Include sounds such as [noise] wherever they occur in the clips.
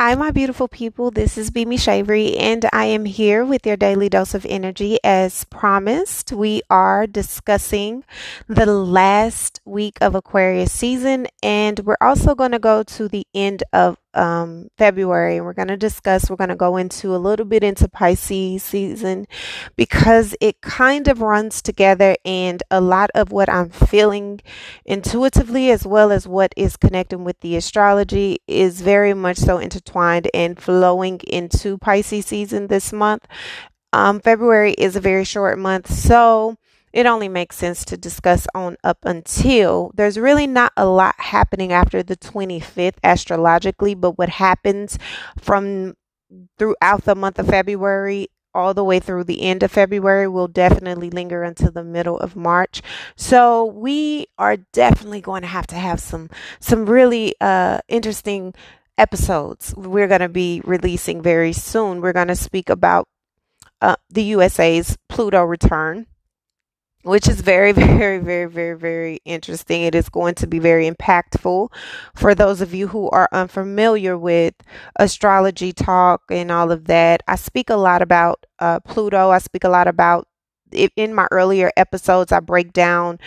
Hi, my beautiful people. This is Bimi Shavery, and I am here with your daily dose of energy. As promised, we are discussing the last week of Aquarius season, and we're also going to go to the end of um, February. We're going to discuss, we're going to go into a little bit into Pisces season because it kind of runs together, and a lot of what I'm feeling intuitively, as well as what is connecting with the astrology, is very much so intertwined and flowing into Pisces season this month. Um, February is a very short month, so it only makes sense to discuss on up until there's really not a lot happening after the 25th astrologically, but what happens from throughout the month of February all the way through the end of February will definitely linger until the middle of March. So we are definitely going to have to have some some really uh interesting episodes we're going to be releasing very soon. We're going to speak about uh, the USA's Pluto return which is very, [laughs] very, very, very, very interesting. It is going to be very impactful for those of you who are unfamiliar with astrology talk and all of that. I speak a lot about uh, Pluto. I speak a lot about in my earlier episodes. I break down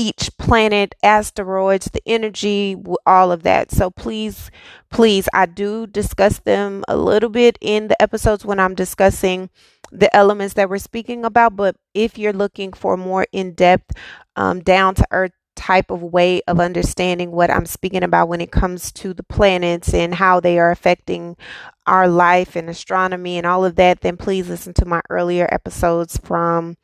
each planet, asteroids, the energy, all of that. So please, please, I do discuss them a little bit in the episodes when I'm discussing the elements that we're speaking about. But if you're looking for more in depth, um, down to earth type of way of understanding what I'm speaking about when it comes to the planets and how they are affecting our life and astronomy and all of that, then please listen to my earlier episodes from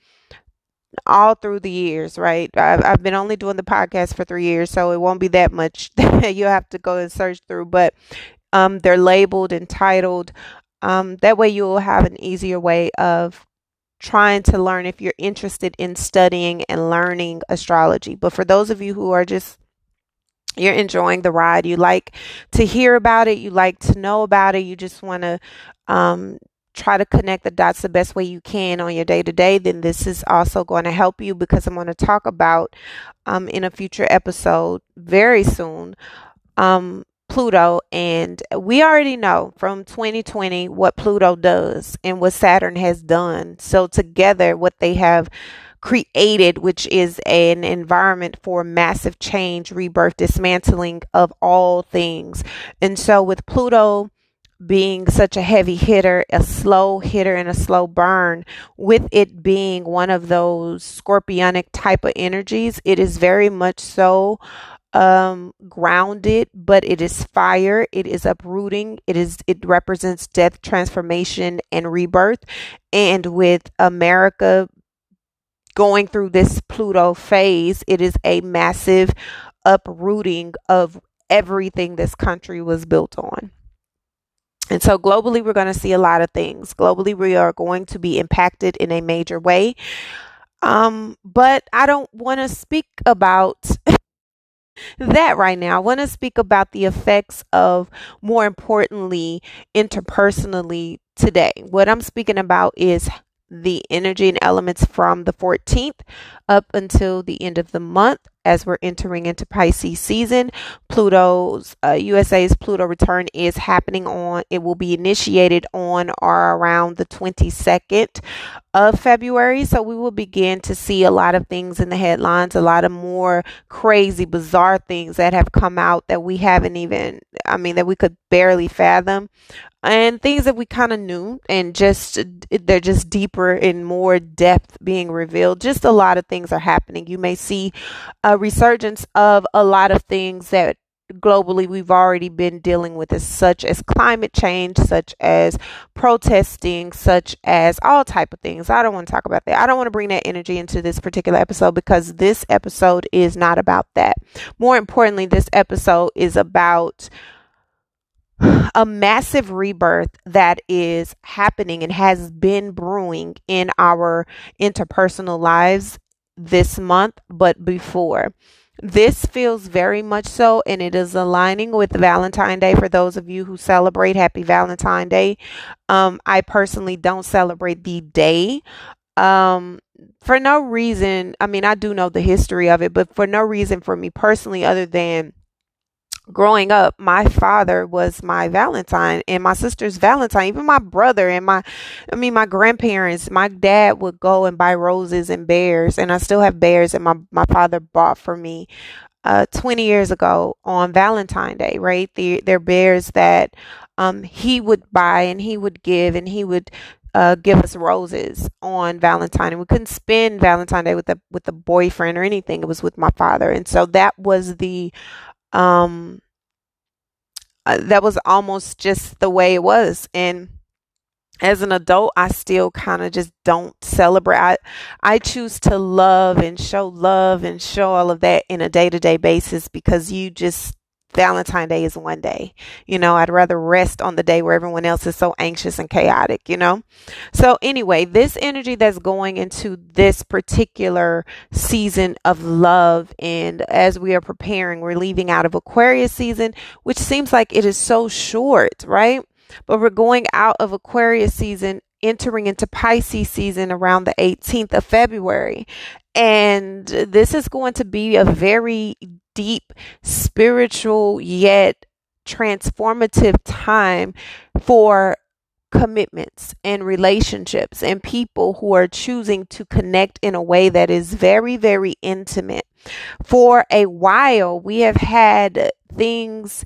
all through the years, right? I've, I've been only doing the podcast for three years, so it won't be that much [laughs] You'll have to go and search through, but um, they're labeled and titled um, that way, you'll have an easier way of trying to learn if you're interested in studying and learning astrology. But for those of you who are just you're enjoying the ride, you like to hear about it, you like to know about it, you just want to um, try to connect the dots the best way you can on your day to day, then this is also going to help you because I'm going to talk about um, in a future episode very soon um, Pluto, and we already know from 2020 what Pluto does and what Saturn has done. So, together, what they have created, which is an environment for massive change, rebirth, dismantling of all things. And so, with Pluto being such a heavy hitter, a slow hitter, and a slow burn, with it being one of those scorpionic type of energies, it is very much so um grounded but it is fire it is uprooting it is it represents death transformation and rebirth. And with america going through this pluto phase it is a massive uprooting of everything this country was built on and so globally we're going to see a lot of things globally we are going to be impacted in a major way um but i don't want to speak about [laughs] that right now. I want to speak about the effects of, more importantly, interpersonally today. What I'm speaking about is the energy and elements from the 14th up until the end of the month as we're entering into Pisces season. Pluto's uh, USA's Pluto return is happening on it will be initiated on or around the 22nd of February. So we will begin to see a lot of things in the headlines, a lot of more crazy bizarre things that have come out that we haven't even I mean that we could barely fathom and things that we kind of knew and just they're just deeper and more depth being revealed. Just a lot of things are happening. You may see a resurgence of a lot of things that globally we've already been dealing with as such as climate change such as protesting such as all type of things. I don't want to talk about that. I don't want to bring that energy into this particular episode because this episode is not about that. More importantly this episode is about a massive rebirth that is happening and has been brewing in our interpersonal lives this month, but before. This feels very much so, and it is aligning with Valentine Day for those of you who celebrate Happy Valentine Day. Um, I personally don't celebrate the day. Um, for no reason, I mean, I do know the history of it, but for no reason for me personally, other than growing up, my father was my Valentine and my sister's Valentine, even my brother and my, I mean, my grandparents, my dad would go and buy roses and bears. And I still have bears that my, my father bought for me, uh, 20 years ago on Valentine Day, right? The, they're bears that, um, he would buy and he would give and he would, uh, give us roses on Valentine, and we couldn't spend Valentine Day with a with a boyfriend or anything. It was with my father, and so that was the um uh, that was almost just the way it was. And as an adult i still kind of just don't celebrate. I, I choose to love and show love and show all of that in a day-to-day basis because you just Valentine Day is one day. You know, I'd rather rest on the day where everyone else is so anxious and chaotic, you know? So, anyway, this energy that's going into this particular season of love, and as we are preparing, we're leaving out of Aquarius season, which seems like it is so short, right? But we're going out of Aquarius season entering into Pisces season around the 18th of February. And this is going to be a very deep, spiritual, yet transformative time for commitments and relationships and people who are choosing to connect in a way that is very, very intimate. For a while, we have had things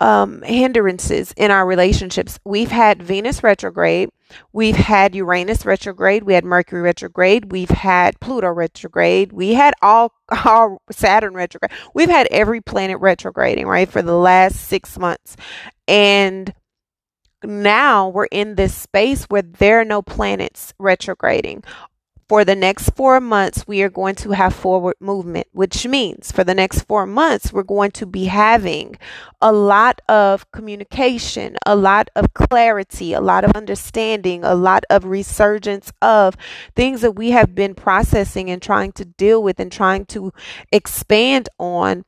um, hindrances in our relationships. We've had Venus retrograde, we've had Uranus retrograde, we had Mercury retrograde, we've had Pluto retrograde, we had all, [laughs] all Saturn retrograde. We've had every planet retrograding, right, for the last six months. And now we're in this space where there are no planets retrograding for the next four months, we are going to have forward movement, which means for the next four months, we're going to be having a lot of communication, a lot of clarity, a lot of understanding, a lot of resurgence of things that we have been processing and trying to deal with and trying to expand on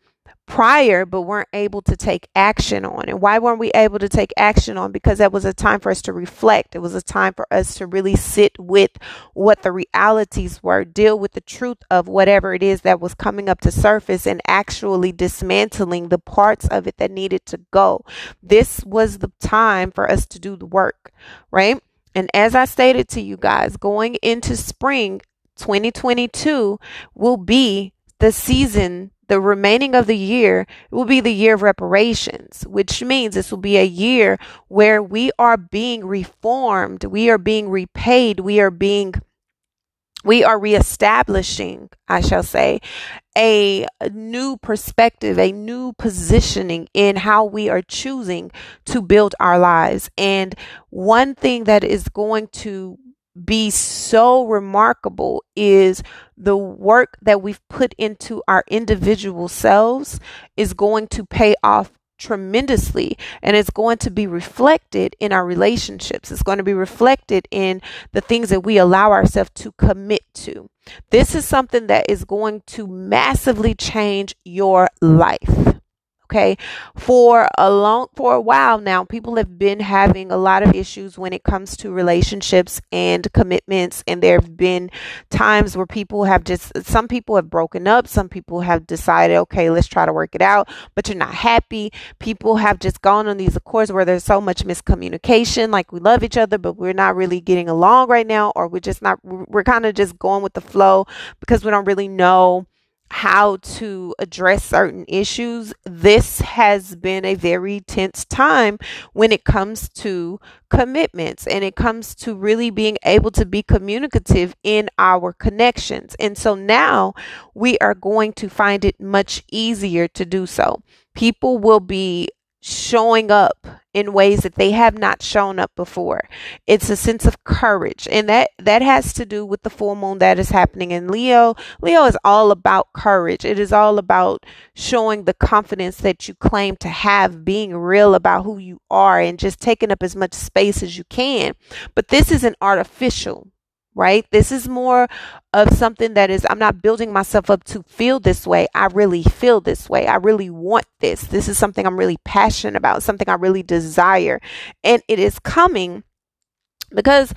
prior but weren't able to take action on. And why weren't we able to take action on? Because that was a time for us to reflect. It was a time for us to really sit with what the realities were, deal with the truth of whatever it is that was coming up to surface and actually dismantling the parts of it that needed to go. This was the time for us to do the work, right? And as I stated to you guys, going into spring 2022 will be the season the remaining of the year will be the year of reparations, which means this will be a year where we are being reformed, we are being repaid, we are being we are reestablishing, I shall say, a new perspective, a new positioning in how we are choosing to build our lives. And one thing that is going to be so remarkable is the work that we've put into our individual selves is going to pay off tremendously and it's going to be reflected in our relationships. It's going to be reflected in the things that we allow ourselves to commit to. This is something that is going to massively change your life okay? For a long for a while now people have been having a lot of issues when it comes to relationships and commitments and there have been times where people have just some people have broken up some people have decided okay let's try to work it out but you're not happy. People have just gone on these accords where there's so much miscommunication like we love each other but we're not really getting along right now or we're just not we're kind of just going with the flow because we don't really know how to address certain issues, this has been a very tense time when it comes to commitments and it comes to really being able to be communicative in our connections. And so now we are going to find it much easier to do so. People will be showing up in ways that they have not shown up before. It's a sense of courage. And that that has to do with the full moon that is happening in Leo. Leo is all about courage. It is all about showing the confidence that you claim to have, being real about who you are and just taking up as much space as you can. But this isn't artificial right? This is more of something that is, I'm not building myself up to feel this way. I really feel this way. I really want this. This is something I'm really passionate about, something I really desire. And it is coming because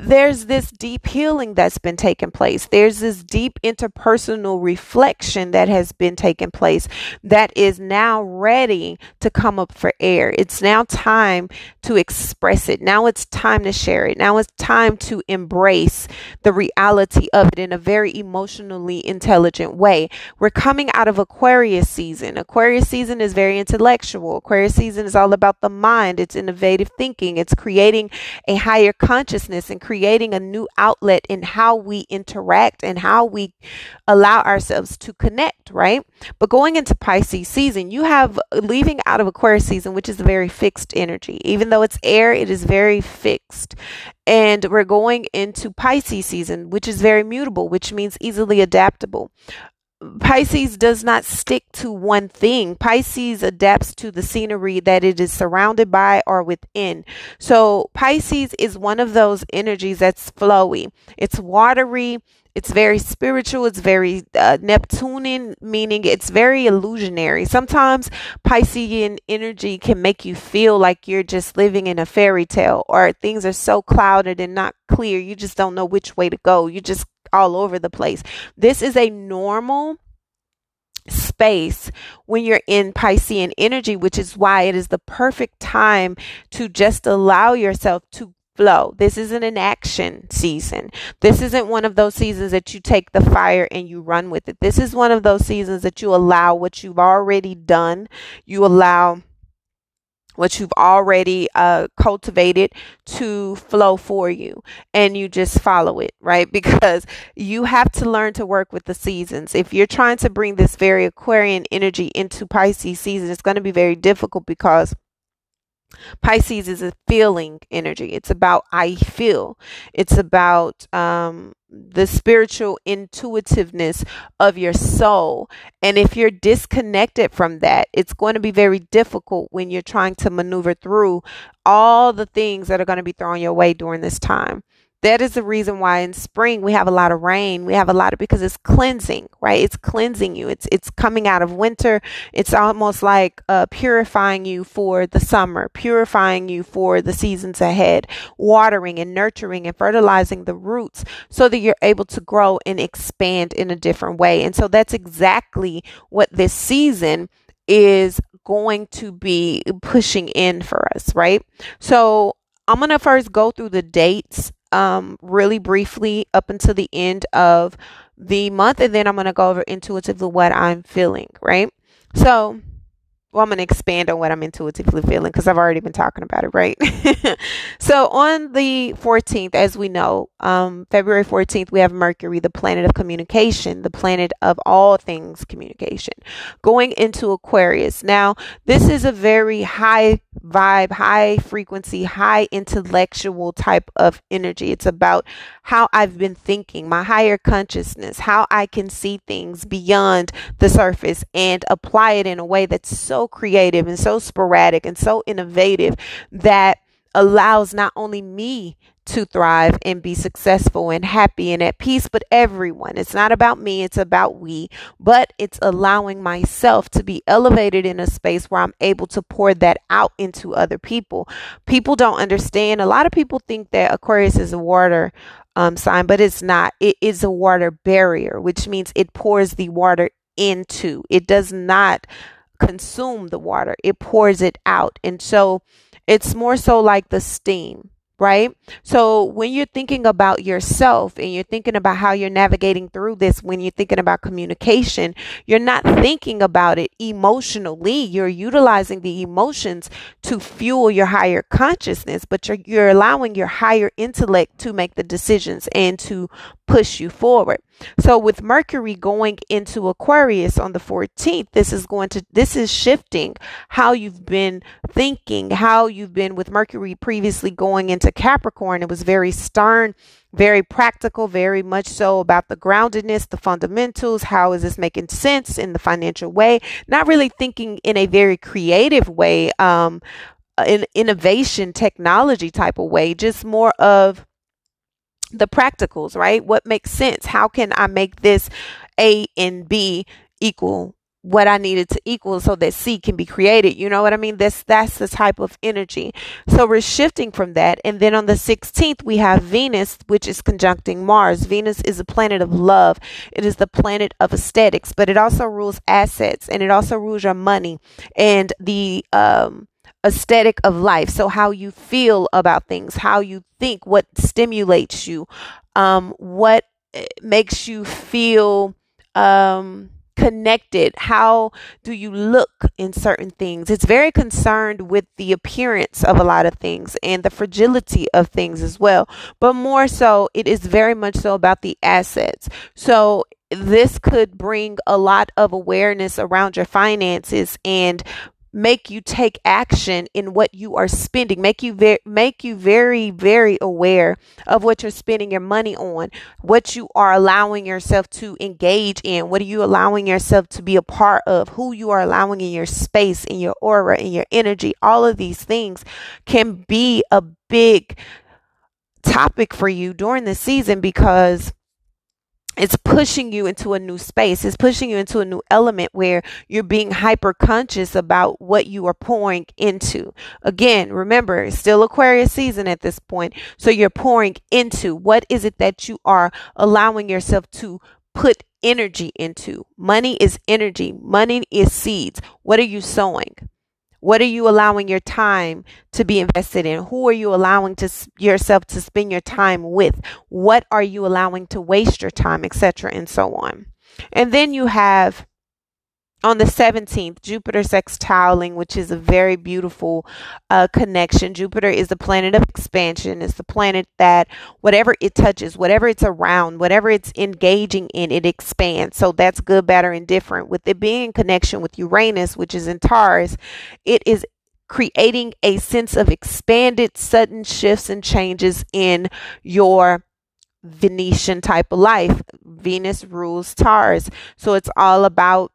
there's this deep healing that's been taking place. There's this deep interpersonal reflection that has been taking place that is now ready to come up for air. It's now time to express it. Now it's time to share it. Now it's time to embrace the reality of it in a very emotionally intelligent way. We're coming out of Aquarius season. Aquarius season is very intellectual. Aquarius season is all about the mind. It's innovative thinking. It's creating a high higher consciousness and creating a new outlet in how we interact and how we allow ourselves to connect, right? But going into Pisces season, you have leaving out of Aquarius season, which is a very fixed energy. Even though it's air, it is very fixed. And we're going into Pisces season, which is very mutable, which means easily adaptable. Pisces does not stick to one thing. Pisces adapts to the scenery that it is surrounded by or within. So Pisces is one of those energies that's flowy. It's watery. It's very spiritual. It's very uh, Neptunian, meaning it's very illusionary. Sometimes Piscean energy can make you feel like you're just living in a fairy tale or things are so clouded and not clear. You just don't know which way to go. You're just all over the place. This is a normal space when you're in Piscean energy, which is why it is the perfect time to just allow yourself to flow. This isn't an action season. This isn't one of those seasons that you take the fire and you run with it. This is one of those seasons that you allow what you've already done, you allow what you've already uh, cultivated to flow for you and you just follow it right [laughs] because you have to learn to work with the seasons if you're trying to bring this very aquarian energy into pisces season it's going to be very difficult because Pisces is a feeling energy. It's about I feel. It's about um, the spiritual intuitiveness of your soul. And if you're disconnected from that, it's going to be very difficult when you're trying to maneuver through all the things that are going to be thrown your way during this time that is the reason why in spring we have a lot of rain. We have a lot of because it's cleansing, right? It's cleansing you. It's it's coming out of winter. It's almost like uh, purifying you for the summer, purifying you for the seasons ahead, watering and nurturing and fertilizing the roots so that you're able to grow and expand in a different way. And so that's exactly what this season is going to be pushing in for us, right? So I'm going to first go through the dates um, really briefly up until the end of the month, and then I'm going to go over intuitively what I'm feeling, right? So, well, I'm going to expand on what I'm intuitively feeling because I've already been talking about it, right? [laughs] so, on the 14th, as we know, um, February 14th, we have Mercury, the planet of communication, the planet of all things communication, going into Aquarius. Now, this is a very high vibe, high frequency, high intellectual type of energy. It's about how I've been thinking, my higher consciousness, how I can see things beyond the surface and apply it in a way that's so creative and so sporadic and so innovative that allows not only me to thrive and be successful and happy and at peace, but everyone. It's not about me, it's about we, but it's allowing myself to be elevated in a space where I'm able to pour that out into other people. People don't understand. A lot of people think that Aquarius is a water um, sign, but it's not. It is a water bearer, which means it pours the water into. It does not consume the water, it pours it out. And so it's more so like the steam right? So when you're thinking about yourself and you're thinking about how you're navigating through this, when you're thinking about communication, you're not thinking about it emotionally. You're utilizing the emotions to fuel your higher consciousness, but you're, you're allowing your higher intellect to make the decisions and to push you forward. So with Mercury going into Aquarius on the 14th, this is going to this is shifting how you've been thinking, how you've been with Mercury previously going into Capricorn. It was very stern, very practical, very much so about the groundedness, the fundamentals, how is this making sense in the financial way? Not really thinking in a very creative way, um an innovation technology type of way, just more of the practicals, right? What makes sense? How can I make this A and B equal what I needed to equal so that C can be created. You know what I mean? That's that's the type of energy. So we're shifting from that. And then on the 16th, we have Venus, which is conjuncting Mars. Venus is a planet of love. It is the planet of aesthetics, but it also rules assets and it also rules your money and the um aesthetic of life. So how you feel about things, how you think, what stimulates you, um, what eh, makes you feel um connected? How do you look in certain things? It's very concerned with the appearance of a lot of things and the fragility of things as well. But more so, it is very much so about the assets. So this could bring a lot of awareness around your finances and make you take action in what you are spending. Make you very make you very very aware of what you're spending your money on what you are allowing yourself to engage in what are you allowing yourself to be a part of who you are allowing in your space in your aura in your energy. All of these things can be a big topic for you during the season because it's pushing you into a new space. It's pushing you into a new element where you're being hyper conscious about what you are pouring into. Again, remember, it's still Aquarius season at this point. So you're pouring into what is it that you are allowing yourself to put energy into? Money is energy. Money is seeds. What are you sowing? What are you allowing your time to be invested in? Who are you allowing to yourself to spend your time with? What are you allowing to waste your time, etc., and so on. And then you have on the 17th, Jupiter sextiling, which is a very beautiful uh, connection. Jupiter is the planet of expansion. It's the planet that whatever it touches, whatever it's around, whatever it's engaging in, it expands. So that's good, bad, or indifferent. With it being in connection with Uranus, which is in Taurus, it is creating a sense of expanded, sudden shifts and changes in your Venusian type of life. Venus rules Taurus. So it's all about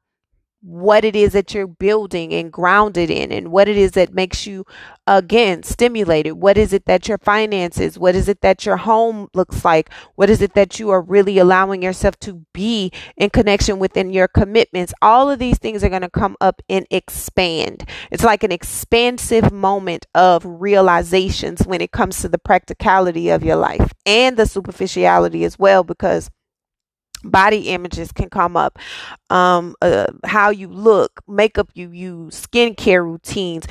what it is that you're building and grounded in and what it is that makes you again stimulated. What is it that your finances what is it that your home looks like? What is it that you are really allowing yourself to be in connection within your commitments? All of these things are going to come up and expand. It's like an expansive moment of realizations when it comes to the practicality of your life and the superficiality as well because body images can come up um uh, how you look makeup you use skincare routines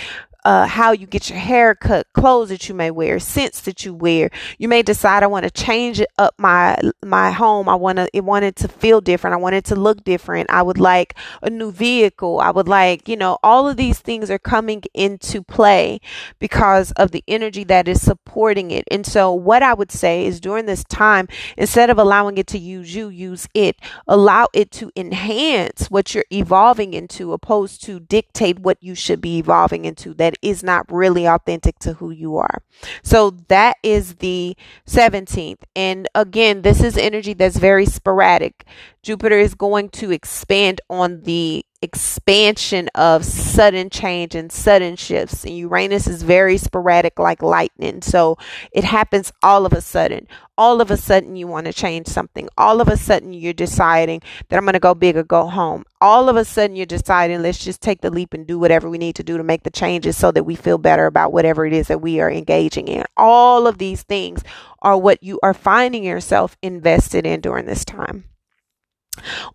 uh, how you get your hair cut, clothes that you may wear, scents that you wear. You may decide I want to change up my my home. I want to it wanted to feel different. I want it to look different. I would like a new vehicle. I would like, you know, all of these things are coming into play because of the energy that is supporting it. And so what I would say is during this time, instead of allowing it to use you, use it. Allow it to enhance what you're evolving into opposed to dictate what you should be evolving into. That is not really authentic to who you are. So that is the 17th. And again, this is energy that's very sporadic. Jupiter is going to expand on the expansion of sudden change and sudden shifts. And Uranus is very sporadic, like lightning. So it happens all of a sudden. All of a sudden, you want to change something. All of a sudden, you're deciding that I'm going to go big or go home. All of a sudden, you're deciding, let's just take the leap and do whatever we need to do to make the changes so that we feel better about whatever it is that we are engaging in. All of these things are what you are finding yourself invested in during this time.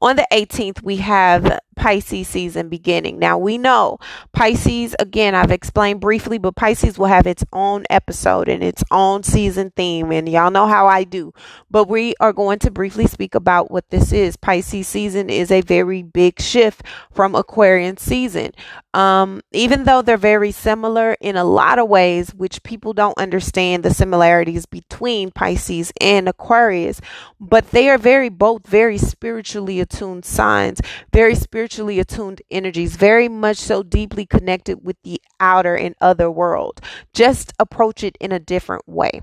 On the 18th, we have Pisces season beginning. Now we know Pisces, again, I've explained briefly, but Pisces will have its own episode and its own season theme. And y'all know how I do. But we are going to briefly speak about what this is. Pisces season is a very big shift from Aquarian season. Um, even though they're very similar in a lot of ways, which people don't understand the similarities between Pisces and Aquarius, but they are very, both very spiritually attuned signs, very spiritually spiritually attuned energies, very much so deeply connected with the outer and other world. Just approach it in a different way.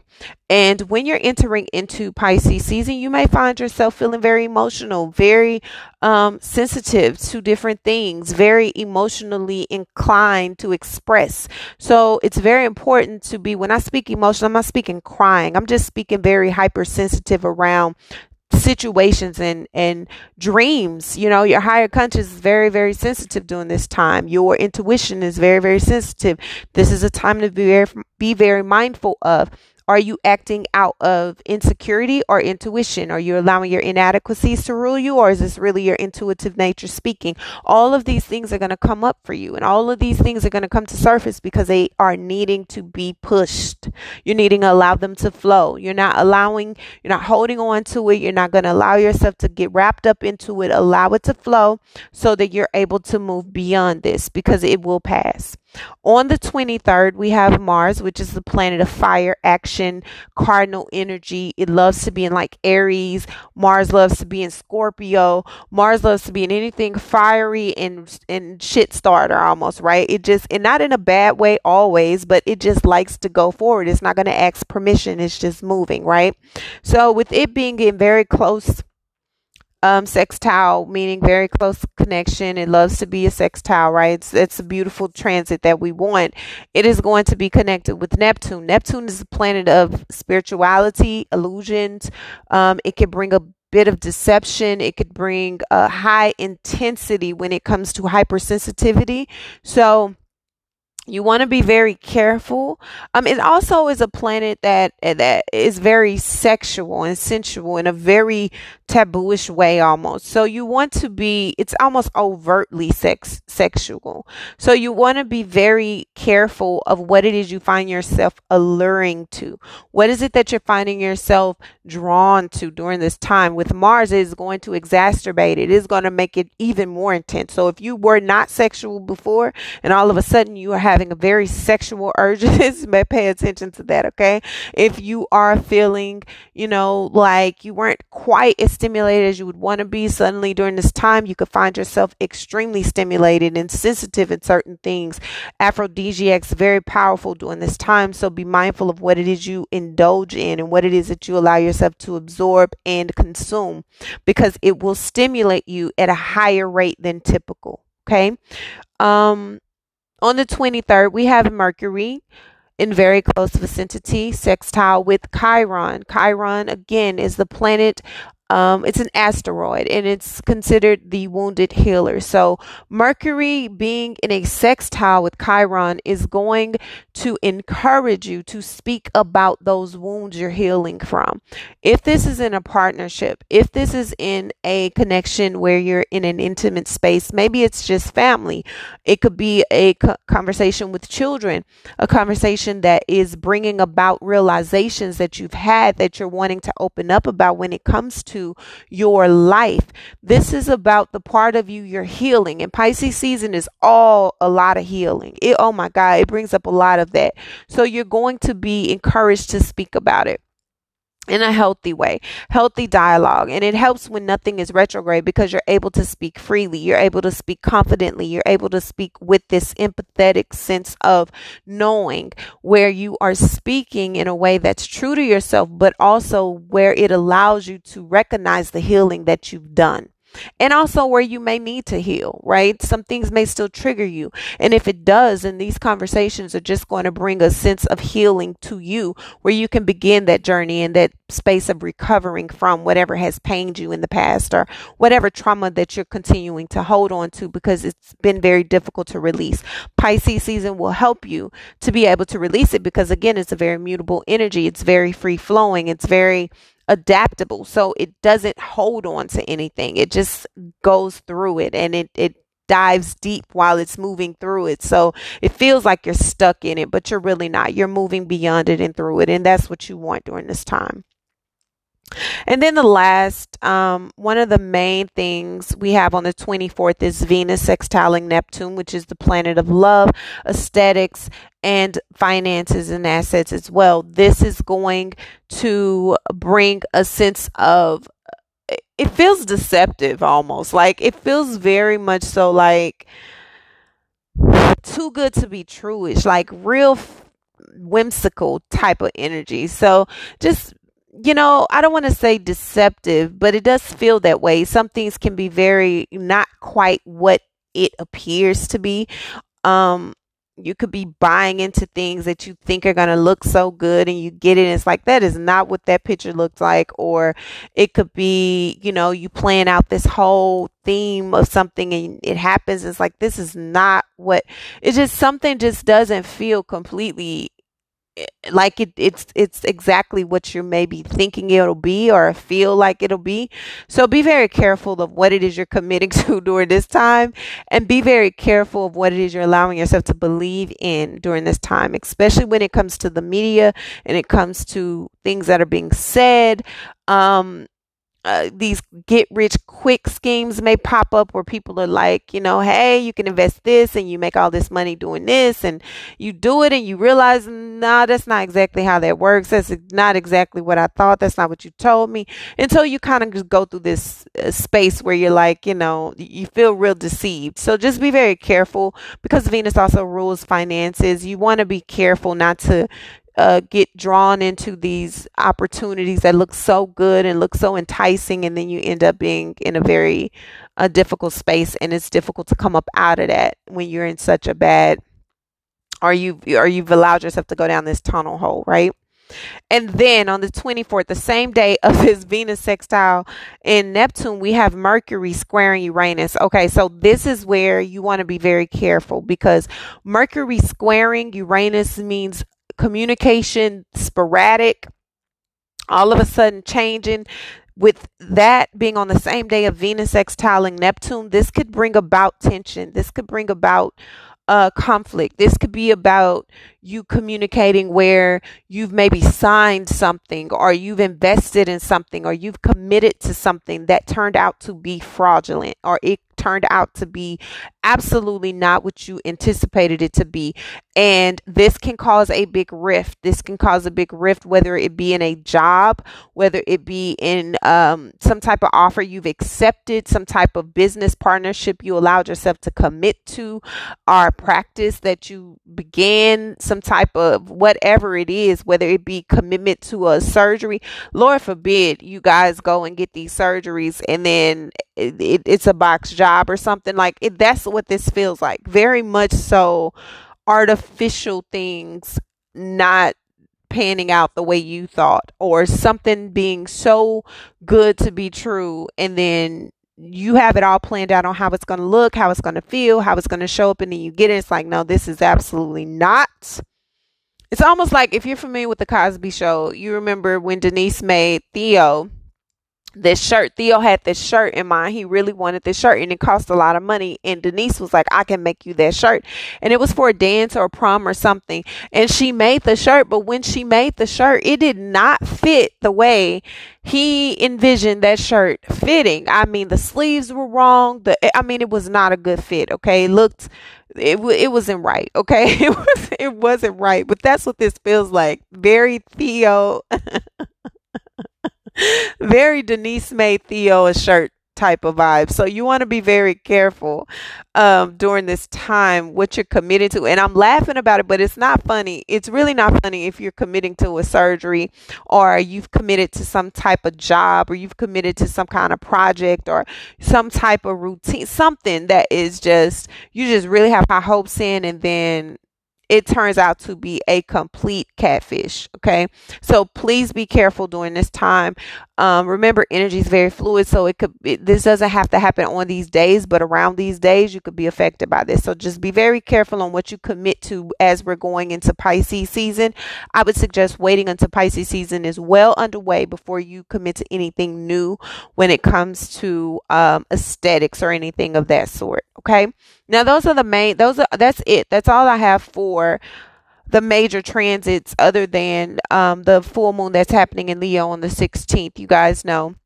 And when you're entering into Pisces season, you may find yourself feeling very emotional, very um, sensitive to different things, very emotionally inclined to express. So it's very important to be, when I speak emotional, I'm not speaking crying. I'm just speaking very hypersensitive around situations and and dreams. You know your higher conscious is very very sensitive during this time. Your intuition is very very sensitive. This is a time to be very, be very mindful of are you acting out of insecurity or intuition? Are you allowing your inadequacies to rule you, or is this really your intuitive nature speaking? All of these things are going to come up for you, and all of these things are going to come to surface because they are needing to be pushed. You're needing to allow them to flow. You're not allowing, you're not holding on to it. You're not going to allow yourself to get wrapped up into it. Allow it to flow so that you're able to move beyond this because it will pass. On the 23rd, we have Mars, which is the planet of fire, action, cardinal energy. It loves to be in like Aries. Mars loves to be in Scorpio. Mars loves to be in anything fiery and, and shit starter almost, right? It just, and not in a bad way always, but it just likes to go forward. It's not going to ask permission. It's just moving, right? So with it being in very close um, sextile, meaning very close connection. It loves to be a sextile, right? It's, it's a beautiful transit that we want. It is going to be connected with Neptune. Neptune is a planet of spirituality, illusions. Um, it can bring a bit of deception. It could bring a high intensity when it comes to hypersensitivity. So, you want to be very careful. Um, it also is a planet that that is very sexual and sensual in a very tabooish way almost. So you want to be it's almost overtly sex sexual. So you want to be very careful of what it is you find yourself alluring to. What is it that you're finding yourself drawn to during this time? With Mars it is going to exacerbate it. It is going to make it even more intense. So if you were not sexual before and all of a sudden you are having a very sexual [laughs] urges, but pay attention to that, okay? If you are feeling, you know, like you weren't quite as stimulated as you would want to be suddenly during this time, you could find yourself extremely stimulated and sensitive in certain things. Aphrodisiacs very powerful during this time, so be mindful of what it is you indulge in and what it is that you allow yourself to absorb and consume because it will stimulate you at a higher rate than typical. Okay. Um, on the 23rd, we have Mercury in very close vicinity, sextile with Chiron. Chiron, again, is the planet um, it's an asteroid and it's considered the wounded healer. So, Mercury being in a sextile with Chiron is going to encourage you to speak about those wounds you're healing from. If this is in a partnership, if this is in a connection where you're in an intimate space, maybe it's just family, it could be a conversation with children, a conversation that is bringing about realizations that you've had that you're wanting to open up about when it comes to your life. This is about the part of you you're healing. And Pisces season is all a lot of healing. It, oh my God, it brings up a lot of that. So you're going to be encouraged to speak about it in a healthy way, healthy dialogue. And it helps when nothing is retrograde because you're able to speak freely. You're able to speak confidently. You're able to speak with this empathetic sense of knowing where you are speaking in a way that's true to yourself, but also where it allows you to recognize the healing that you've done and also where you may need to heal, right? Some things may still trigger you. And if it does, then these conversations are just going to bring a sense of healing to you where you can begin that journey in that space of recovering from whatever has pained you in the past or whatever trauma that you're continuing to hold on to because it's been very difficult to release. Pisces season will help you to be able to release it because again, it's a very mutable energy. It's very free flowing. It's very adaptable. So it doesn't hold on to anything. It just goes through it and it, it dives deep while it's moving through it. So it feels like you're stuck in it, but you're really not. You're moving beyond it and through it. And that's what you want during this time. And then the last, um, one of the main things we have on the 24th is Venus sextiling Neptune, which is the planet of love, aesthetics, and finances and assets as well. This is going to bring a sense of it feels deceptive almost. Like it feels very much so like too good to be true-ish, like real whimsical type of energy. So just you know, I don't want to say deceptive, but it does feel that way. Some things can be very not quite what it appears to be. Um, You could be buying into things that you think are going to look so good and you get it. And it's like, that is not what that picture looks like. Or it could be, you know, you plan out this whole theme of something and it happens. It's like, this is not what it's just something just doesn't feel completely like it, it's it's exactly what you're maybe thinking it'll be or feel like it'll be. So be very careful of what it is you're committing [laughs] to during this time, and be very careful of what it is you're allowing yourself to believe in during this time, especially when it comes to the media and it comes to things that are being said. Um, uh, these get rich quick schemes may pop up where people are like, you know, hey, you can invest this and you make all this money doing this, and you do it and you realize, nah, that's not exactly how that works. That's not exactly what I thought. That's not what you told me. Until you kind of just go through this uh, space where you're like, you know, you feel real deceived. So just be very careful because Venus also rules finances. You want to be careful not to uh, get drawn into these opportunities that look so good and look so enticing, and then you end up being in a very difficult space, and it's difficult to come up out of that when you're in such a bad, or you or you've allowed yourself to go down this tunnel hole, right? And then on the 24th, the same day of [laughs] his Venus sextile in Neptune, we have Mercury squaring Uranus. Okay, so this is where you want to be very careful because Mercury squaring Uranus means communication sporadic, all of a sudden changing. With that being on the same day of Venus sextiling Neptune, this could bring about tension. This could bring about uh, conflict. This could be about you communicating where you've maybe signed something or you've invested in something or you've committed to something that turned out to be fraudulent or it turned out to be absolutely not what you anticipated it to be. And this can cause a big rift. This can cause a big rift, whether it be in a job, whether it be in um, some type of offer you've accepted, some type of business partnership you allowed yourself to commit to, or practice that you began, some type of whatever it is, whether it be commitment to a surgery. Lord forbid you guys go and get these surgeries and then it, it, it's a box job or something like it, that's what this feels like very much so artificial things not panning out the way you thought or something being so good to be true and then you have it all planned out on how it's going to look how it's going to feel how it's going to show up and then you get it it's like no this is absolutely not. It's almost like if you're familiar with the cosby show you remember when denise made theo this shirt. Theo had this shirt in mind. He really wanted this shirt and it cost a lot of money. And Denise was like, I can make you that shirt. And it was for a dance or a prom or something. And she made the shirt, but when she made the shirt, it did not fit the way he envisioned that shirt fitting. I mean, the sleeves were wrong. The I mean, it was not a good fit. Okay, it looked it it wasn't right. Okay, [laughs] it was it wasn't right. But that's what this feels like. Very Theo. [laughs] very Denise made Theo a shirt type of vibe. So you want to be very careful um, during this time what you're committed to. And I'm laughing about it, but it's not funny. It's really not funny if you're committing to a surgery or you've committed to some type of job or you've committed to some kind of project or some type of routine, something that is just, you just really have high hopes in and then it turns out to be a complete catfish. Okay. So please be careful during this time. Um, remember, energy is very fluid. So it could, it, this doesn't have to happen on these days, but around these days, you could be affected by this. So just be very careful on what you commit to as we're going into Pisces season. I would suggest waiting until Pisces season is well underway before you commit to anything new when it comes to um, aesthetics or anything of that sort. Okay. Now those are the main those are that's it. That's all I have for the major transits other than um, the full moon that's happening in Leo on the 16th. You guys know.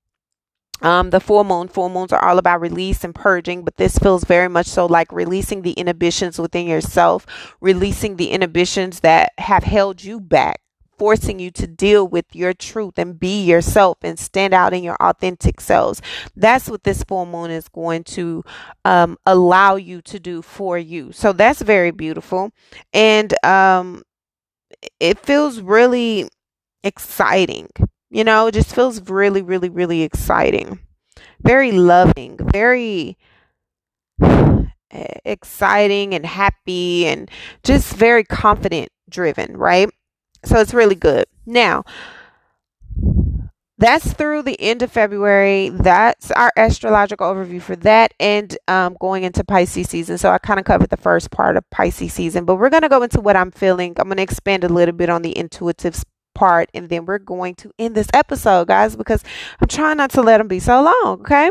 Um, the full moon, full moons are all about release and purging, but this feels very much so like releasing the inhibitions within yourself, releasing the inhibitions that have held you back forcing you to deal with your truth and be yourself and stand out in your authentic selves. That's what this full moon is going to um, allow you to do for you. So that's very beautiful. And um, it feels really exciting. You know, it just feels really, really, really exciting. Very loving, very [sighs] exciting and happy and just very confident driven, right? So it's really good. Now, that's through the end of February. That's our astrological overview for that and um, going into Pisces season. So I kind of covered the first part of Pisces season, but we're going to go into what I'm feeling. I'm going to expand a little bit on the intuitive part and then we're going to end this episode, guys, because I'm trying not to let them be so long, okay?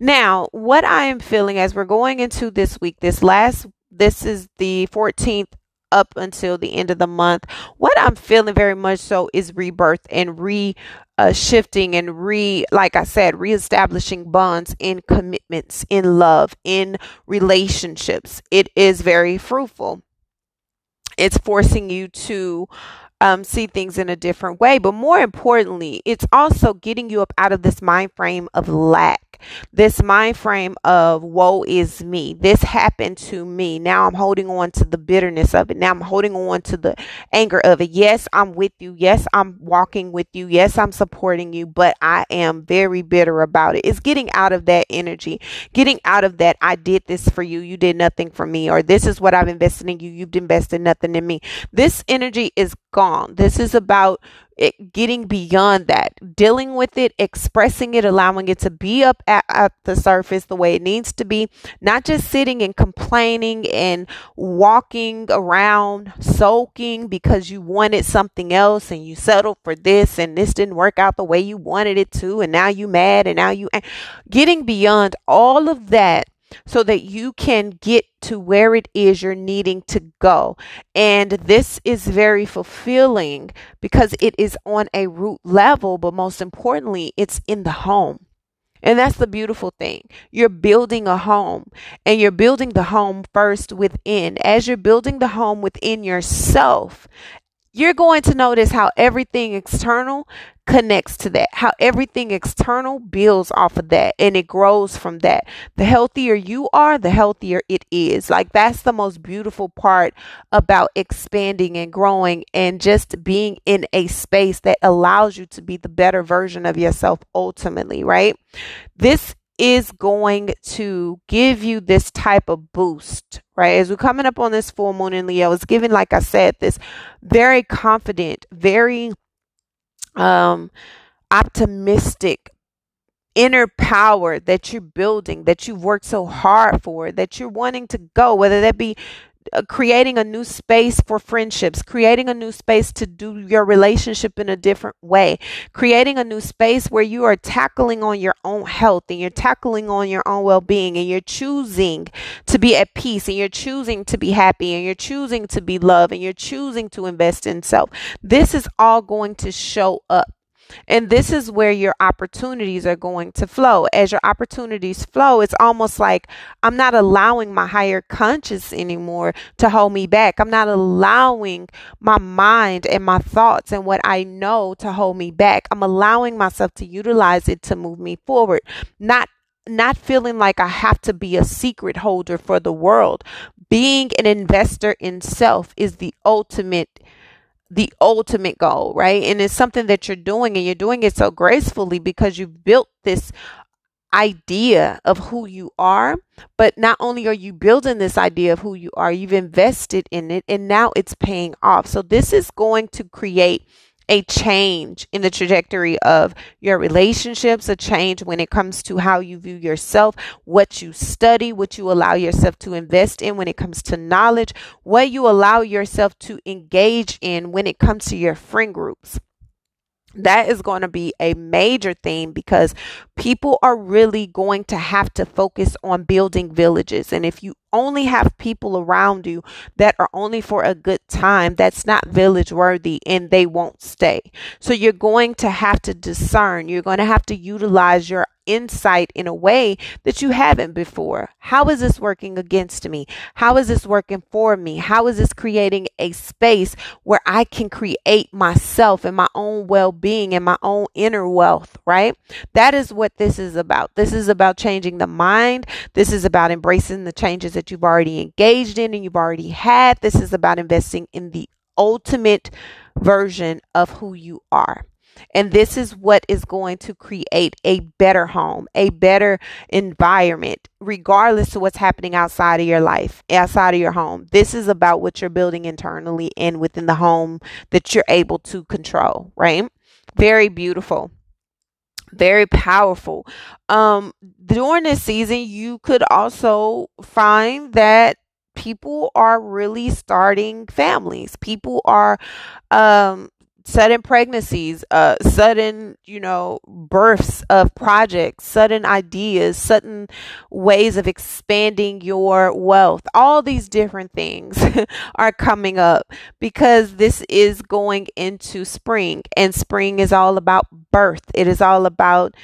Now, what I am feeling as we're going into this week, this last, this is the 14th up until the end of the month. What I'm feeling very much so is rebirth and re uh, shifting and re, like I said, reestablishing bonds in commitments, in love, in relationships. It is very fruitful. It's forcing you to um, see things in a different way. But more importantly, it's also getting you up out of this mind frame of lack, this mind frame of woe is me. This happened to me. Now I'm holding on to the bitterness of it. Now I'm holding on to the anger of it. Yes, I'm with you. Yes, I'm walking with you. Yes, I'm supporting you, but I am very bitter about it. It's getting out of that energy, getting out of that. I did this for you. You did nothing for me, or this is what I've invested in you. You've invested nothing in me. This energy is gone. This is about it getting beyond that, dealing with it, expressing it, allowing it to be up at, at, the surface the way it needs to be, not just sitting and complaining and walking around sulking because you wanted something else and you settled for this and this didn't work out the way you wanted it to and now you mad and now you getting beyond all of that so that you can get to where it is you're needing to go. And this is very fulfilling because it is on a root level, but most importantly, it's in the home. And that's the beautiful thing. You're building a home and you're building the home first within. As you're building the home within yourself, you're going to notice how everything external connects to that, how everything external builds off of that and it grows from that. The healthier you are, the healthier it is. Like that's the most beautiful part about expanding and growing and just being in a space that allows you to be the better version of yourself ultimately, right? This is going to give you this type of boost, right? As we're coming up on this full moon in Leo, it's giving, like I said, this very confident, very um optimistic inner power that you're building, that you've worked so hard for, that you're wanting to go, whether that be Uh, creating a new space for friendships, creating a new space to do your relationship in a different way, creating a new space where you are tackling on your own health and you're tackling on your own well being and you're choosing to be at peace and you're choosing to be happy and you're choosing to be loved and you're choosing to invest in self. This is all going to show up and this is where your opportunities are going to flow. As your opportunities flow, it's almost like I'm not allowing my higher conscious anymore to hold me back. I'm not allowing my mind and my thoughts and what I know to hold me back. I'm allowing myself to utilize it to move me forward. Not not feeling like I have to be a secret holder for the world. Being an investor in self is the ultimate the ultimate goal, right? And it's something that you're doing and you're doing it so gracefully because you've built this idea of who you are. But not only are you building this idea of who you are, you've invested in it and now it's paying off. So this is going to create a change in the trajectory of your relationships, a change when it comes to how you view yourself, what you study, what you allow yourself to invest in when it comes to knowledge, what you allow yourself to engage in when it comes to your friend groups that is going to be a major theme because people are really going to have to focus on building villages. And if you only have people around you that are only for a good time, that's not village worthy and they won't stay. So you're going to have to discern. You're going to have to utilize your insight in a way that you haven't before. How is this working against me? How is this working for me? How is this creating a space where I can create myself and my own well being and my own inner wealth, right? That is what this is about. This is about changing the mind. This is about embracing the changes that you've already engaged in and you've already had. This is about investing in the ultimate version of who you are. And this is what is going to create a better home, a better environment, regardless of what's happening outside of your life, outside of your home. This is about what you're building internally and within the home that you're able to control, right? Very beautiful very powerful. Um, during this season, you could also find that people are really starting families. People are um, sudden pregnancies, uh, sudden, you know, births of projects, sudden ideas, sudden ways of expanding your wealth. All these different things [laughs] are coming up because this is going into spring, and spring is all about birth. It is all about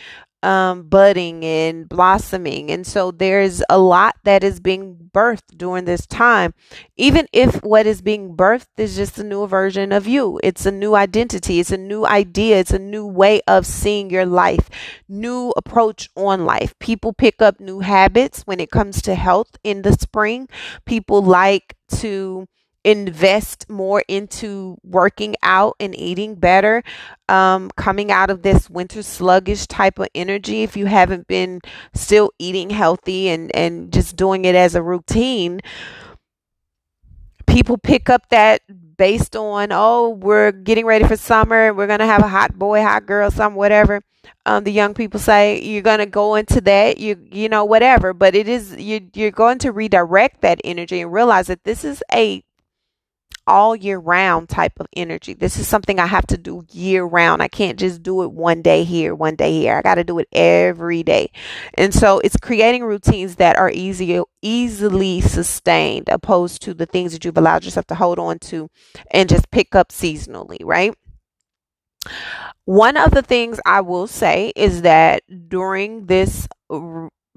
um, budding and blossoming. And so there's a lot that is being birthed during this time. Even if what is being birthed is just a new version of you, it's a new identity, it's a new idea, it's a new way of seeing your life, new approach on life. People pick up new habits when it comes to health in the spring. People like to invest more into working out and eating better um, coming out of this winter sluggish type of energy if you haven't been still eating healthy and and just doing it as a routine people pick up that based on oh we're getting ready for summer we're gonna have a hot boy hot girl some whatever. Um, the young people say you're to go into that you you know whatever. But it is you you're going to redirect that energy and realize that this is a all year round type of energy. This is something I have to do year round. I can't just do it one day here, one day here. I got to do it every day. And so it's creating routines that are easy easily sustained opposed to the things that you've allowed yourself to hold on to and just pick up seasonally, right? One of the things I will say is that during this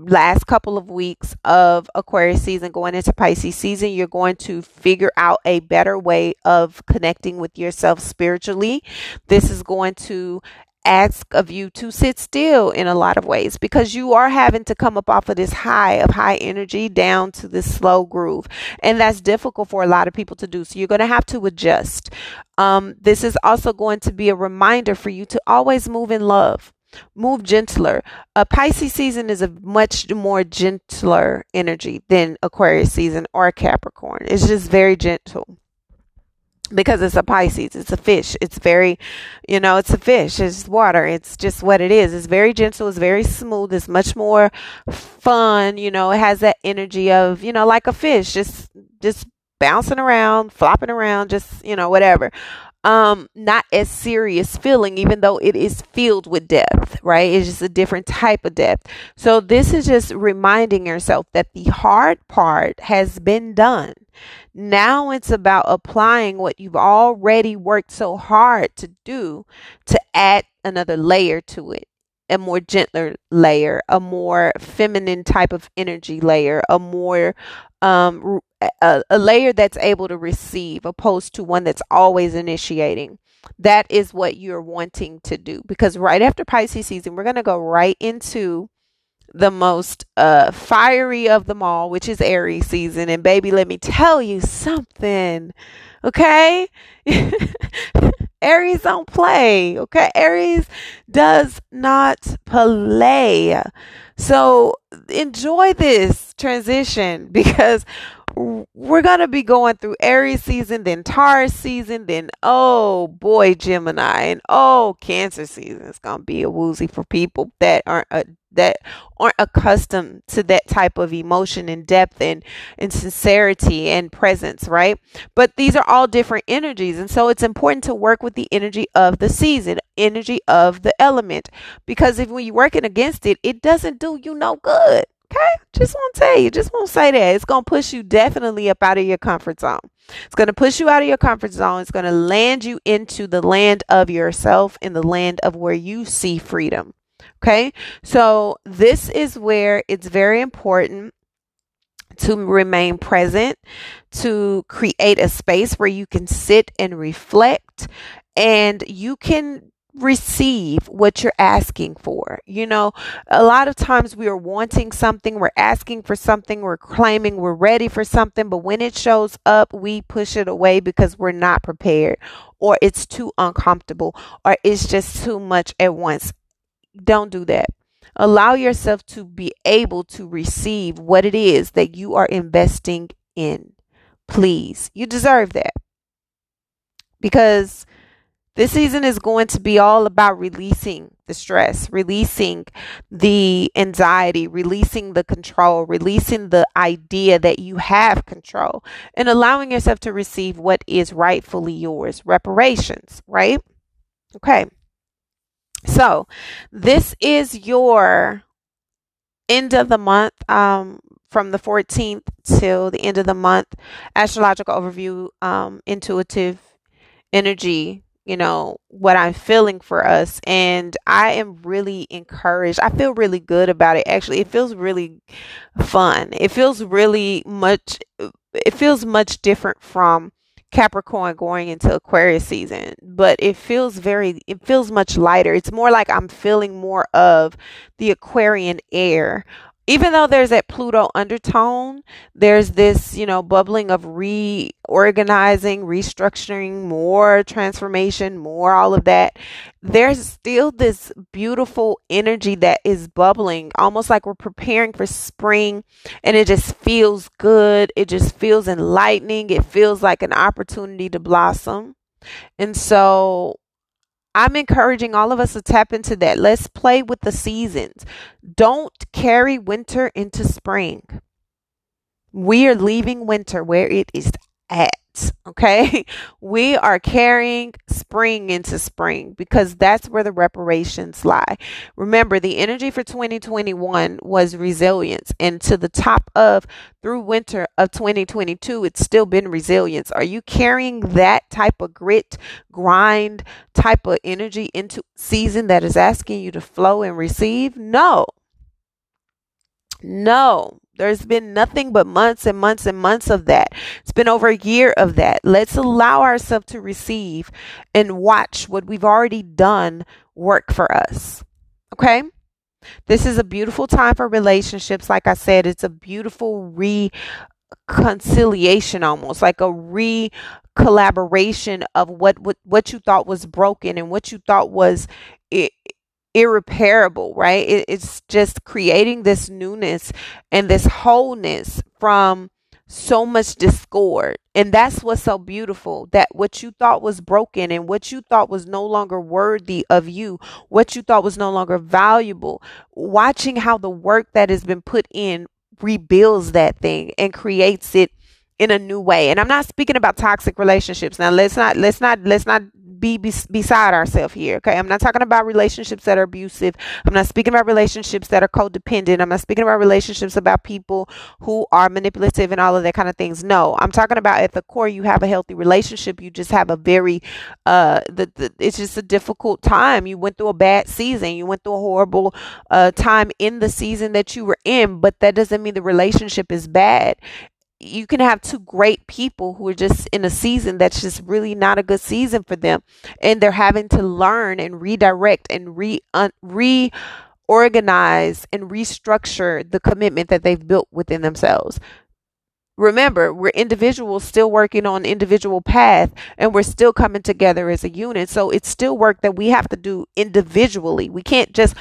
last couple of weeks of Aquarius season going into Pisces season, you're going to figure out a better way of connecting with yourself spiritually. This is going to ask of you to sit still in a lot of ways because you are having to come up off of this high of high energy down to this slow groove. And that's difficult for a lot of people to do. So you're going to have to adjust. Um, this is also going to be a reminder for you to always move in love move gentler. A Pisces season is a much more gentler energy than Aquarius season or Capricorn. It's just very gentle because it's a Pisces, it's a fish. It's very, you know, it's a fish. It's water. It's just what it is. It's very gentle. It's very smooth. It's much more fun. You know, it has that energy of, you know, like a fish, just, just bouncing around, flopping around, just, you know, whatever um not as serious feeling even though it is filled with death right? It's just a different type of death so this is just reminding yourself that the hard part has been done. Now it's about applying what you've already worked so hard to do to add another layer to it a more gentler layer, a more feminine type of energy layer, a more um, a, a layer that's able to receive, opposed to one that's always initiating. That is what you're wanting to do because right after Pisces season, we're going to go right into the most uh, fiery of them all, which is Aries season. And baby, let me tell you something, okay? [laughs] Aries don't play, okay? Aries does not play. So enjoy this transition [laughs] because we're going to be going through Aries season, then Taurus season, then oh boy, Gemini, and oh, Cancer season. It's going to be a woozy for people that aren't uh, that aren't accustomed to that type of emotion and depth and, and sincerity and presence, right? But these are all different energies. And so it's important to work with the energy of the season, energy of the element. Because if when you're working against it, it doesn't do you no good. Okay, just want to tell you, just want to say that it's going to push you definitely up out of your comfort zone. It's going to push you out of your comfort zone. It's going to land you into the land of yourself, in the land of where you see freedom. Okay, so this is where it's very important to remain present, to create a space where you can sit and reflect, and you can receive what you're asking for. You know, a lot of times we are wanting something, we're asking for something, we're claiming we're ready for something, but when it shows up, we push it away because we're not prepared or it's too uncomfortable or it's just too much at once. Don't do that. Allow yourself to be able to receive what it is that you are investing in. Please, you deserve that. Because this season is going to be all about releasing the stress, releasing the anxiety, releasing the control, releasing the idea that you have control, and allowing yourself to receive what is rightfully yours reparations, right? Okay. So, this is your end of the month um, from the 14th till the end of the month astrological overview um, intuitive energy you know, what I'm feeling for us. And I am really encouraged. I feel really good about it. Actually, it feels really fun. It feels really much, it feels much different from Capricorn going into Aquarius season, but it feels very, it feels much lighter. It's more like I'm feeling more of the Aquarian air even though there's that Pluto undertone, there's this, you know, bubbling of reorganizing, restructuring, more transformation, more all of that. There's still this beautiful energy that is bubbling, almost like we're preparing for spring, and it just feels good. It just feels enlightening. It feels like an opportunity to blossom. And so I'm encouraging all of us to tap into that. Let's play with the seasons. Don't carry winter into spring. We are leaving winter where it is at. Okay. [laughs] We are carrying spring into spring because that's where the reparations lie. Remember, the energy for 2021 was resilience. And to the top of through winter of 2022, it's still been resilience. Are you carrying that type of grit, grind type of energy into season that is asking you to flow and receive? No. No, there's been nothing but months and months and months of that. It's been over a year of that. Let's allow ourselves to receive and watch what we've already done work for us. Okay? This is a beautiful time for relationships. Like I said, it's a beautiful reconciliation almost, like a re collaboration of what, what what you thought was broken and what you thought was irreparable, right? It, it's just creating this newness and this wholeness from so much discord. And that's what's so beautiful that what you thought was broken and what you thought was no longer worthy of you, what you thought was no longer valuable, watching how the work that has been put in rebuilds that thing and creates it in a new way. And I'm not speaking about toxic relationships. Now let's not let's not let's not be, be beside ourselves here. Okay. I'm not talking about relationships that are abusive. I'm not speaking about relationships that are codependent. I'm not speaking about relationships about people who are manipulative and all of that kind of things. No, I'm talking about at the core, you have a healthy relationship. You just have a very, uh, the, the it's just a difficult time. You went through a bad season. You went through a horrible, uh, time in the season that you were in, but that doesn't mean the relationship is bad you can have two great people who are just in a season that's just really not a good season for them and they're having to learn and redirect and re un, reorganize and restructure the commitment that they've built within themselves. Remember we're individuals still working on individual path and we're still coming together as a unit. So it's still work that we have to do individually. We can't just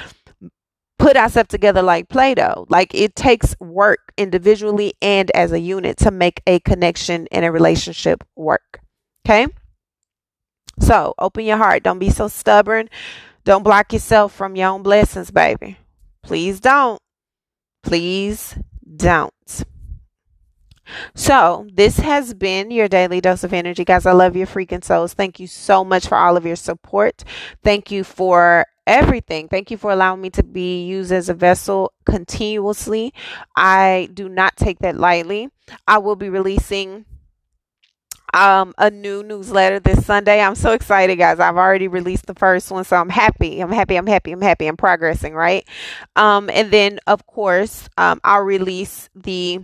put ourselves together like Play Doh. Like it takes work individually and as a unit to make a connection and a relationship work. Okay? So open your heart. Don't be so stubborn. Don't block yourself from your own blessings, baby. Please don't. Please don't. So, this has been your daily dose of energy, guys. I love your freaking souls. Thank you so much for all of your support. Thank you for everything. Thank you for allowing me to be used as a vessel continuously. I do not take that lightly. I will be releasing um, a new newsletter this Sunday. I'm so excited, guys. I've already released the first one, so I'm happy. I'm happy. I'm happy. I'm happy. I'm progressing, right? Um, and then, of course, um, I'll release the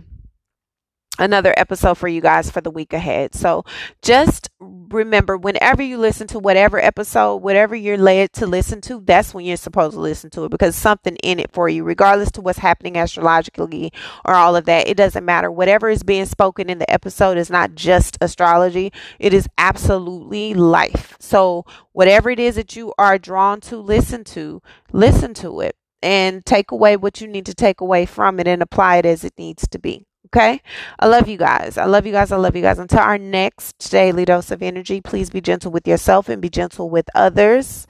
another episode for you guys for the week ahead. So just remember whenever you listen to whatever episode, whatever you're led to listen to, that's when you're supposed to listen to it because something in it for you, regardless to what's happening astrologically or all of that. It doesn't matter. Whatever is being spoken in the episode is not just astrology. It is absolutely life. So whatever it is that you are drawn to listen to, listen to it and take away what you need to take away from it and apply it as it needs to be. Okay. I love you guys. I love you guys. I love you guys. Until our next daily dose of energy, please be gentle with yourself and be gentle with others.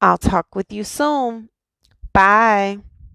I'll talk with you soon. Bye.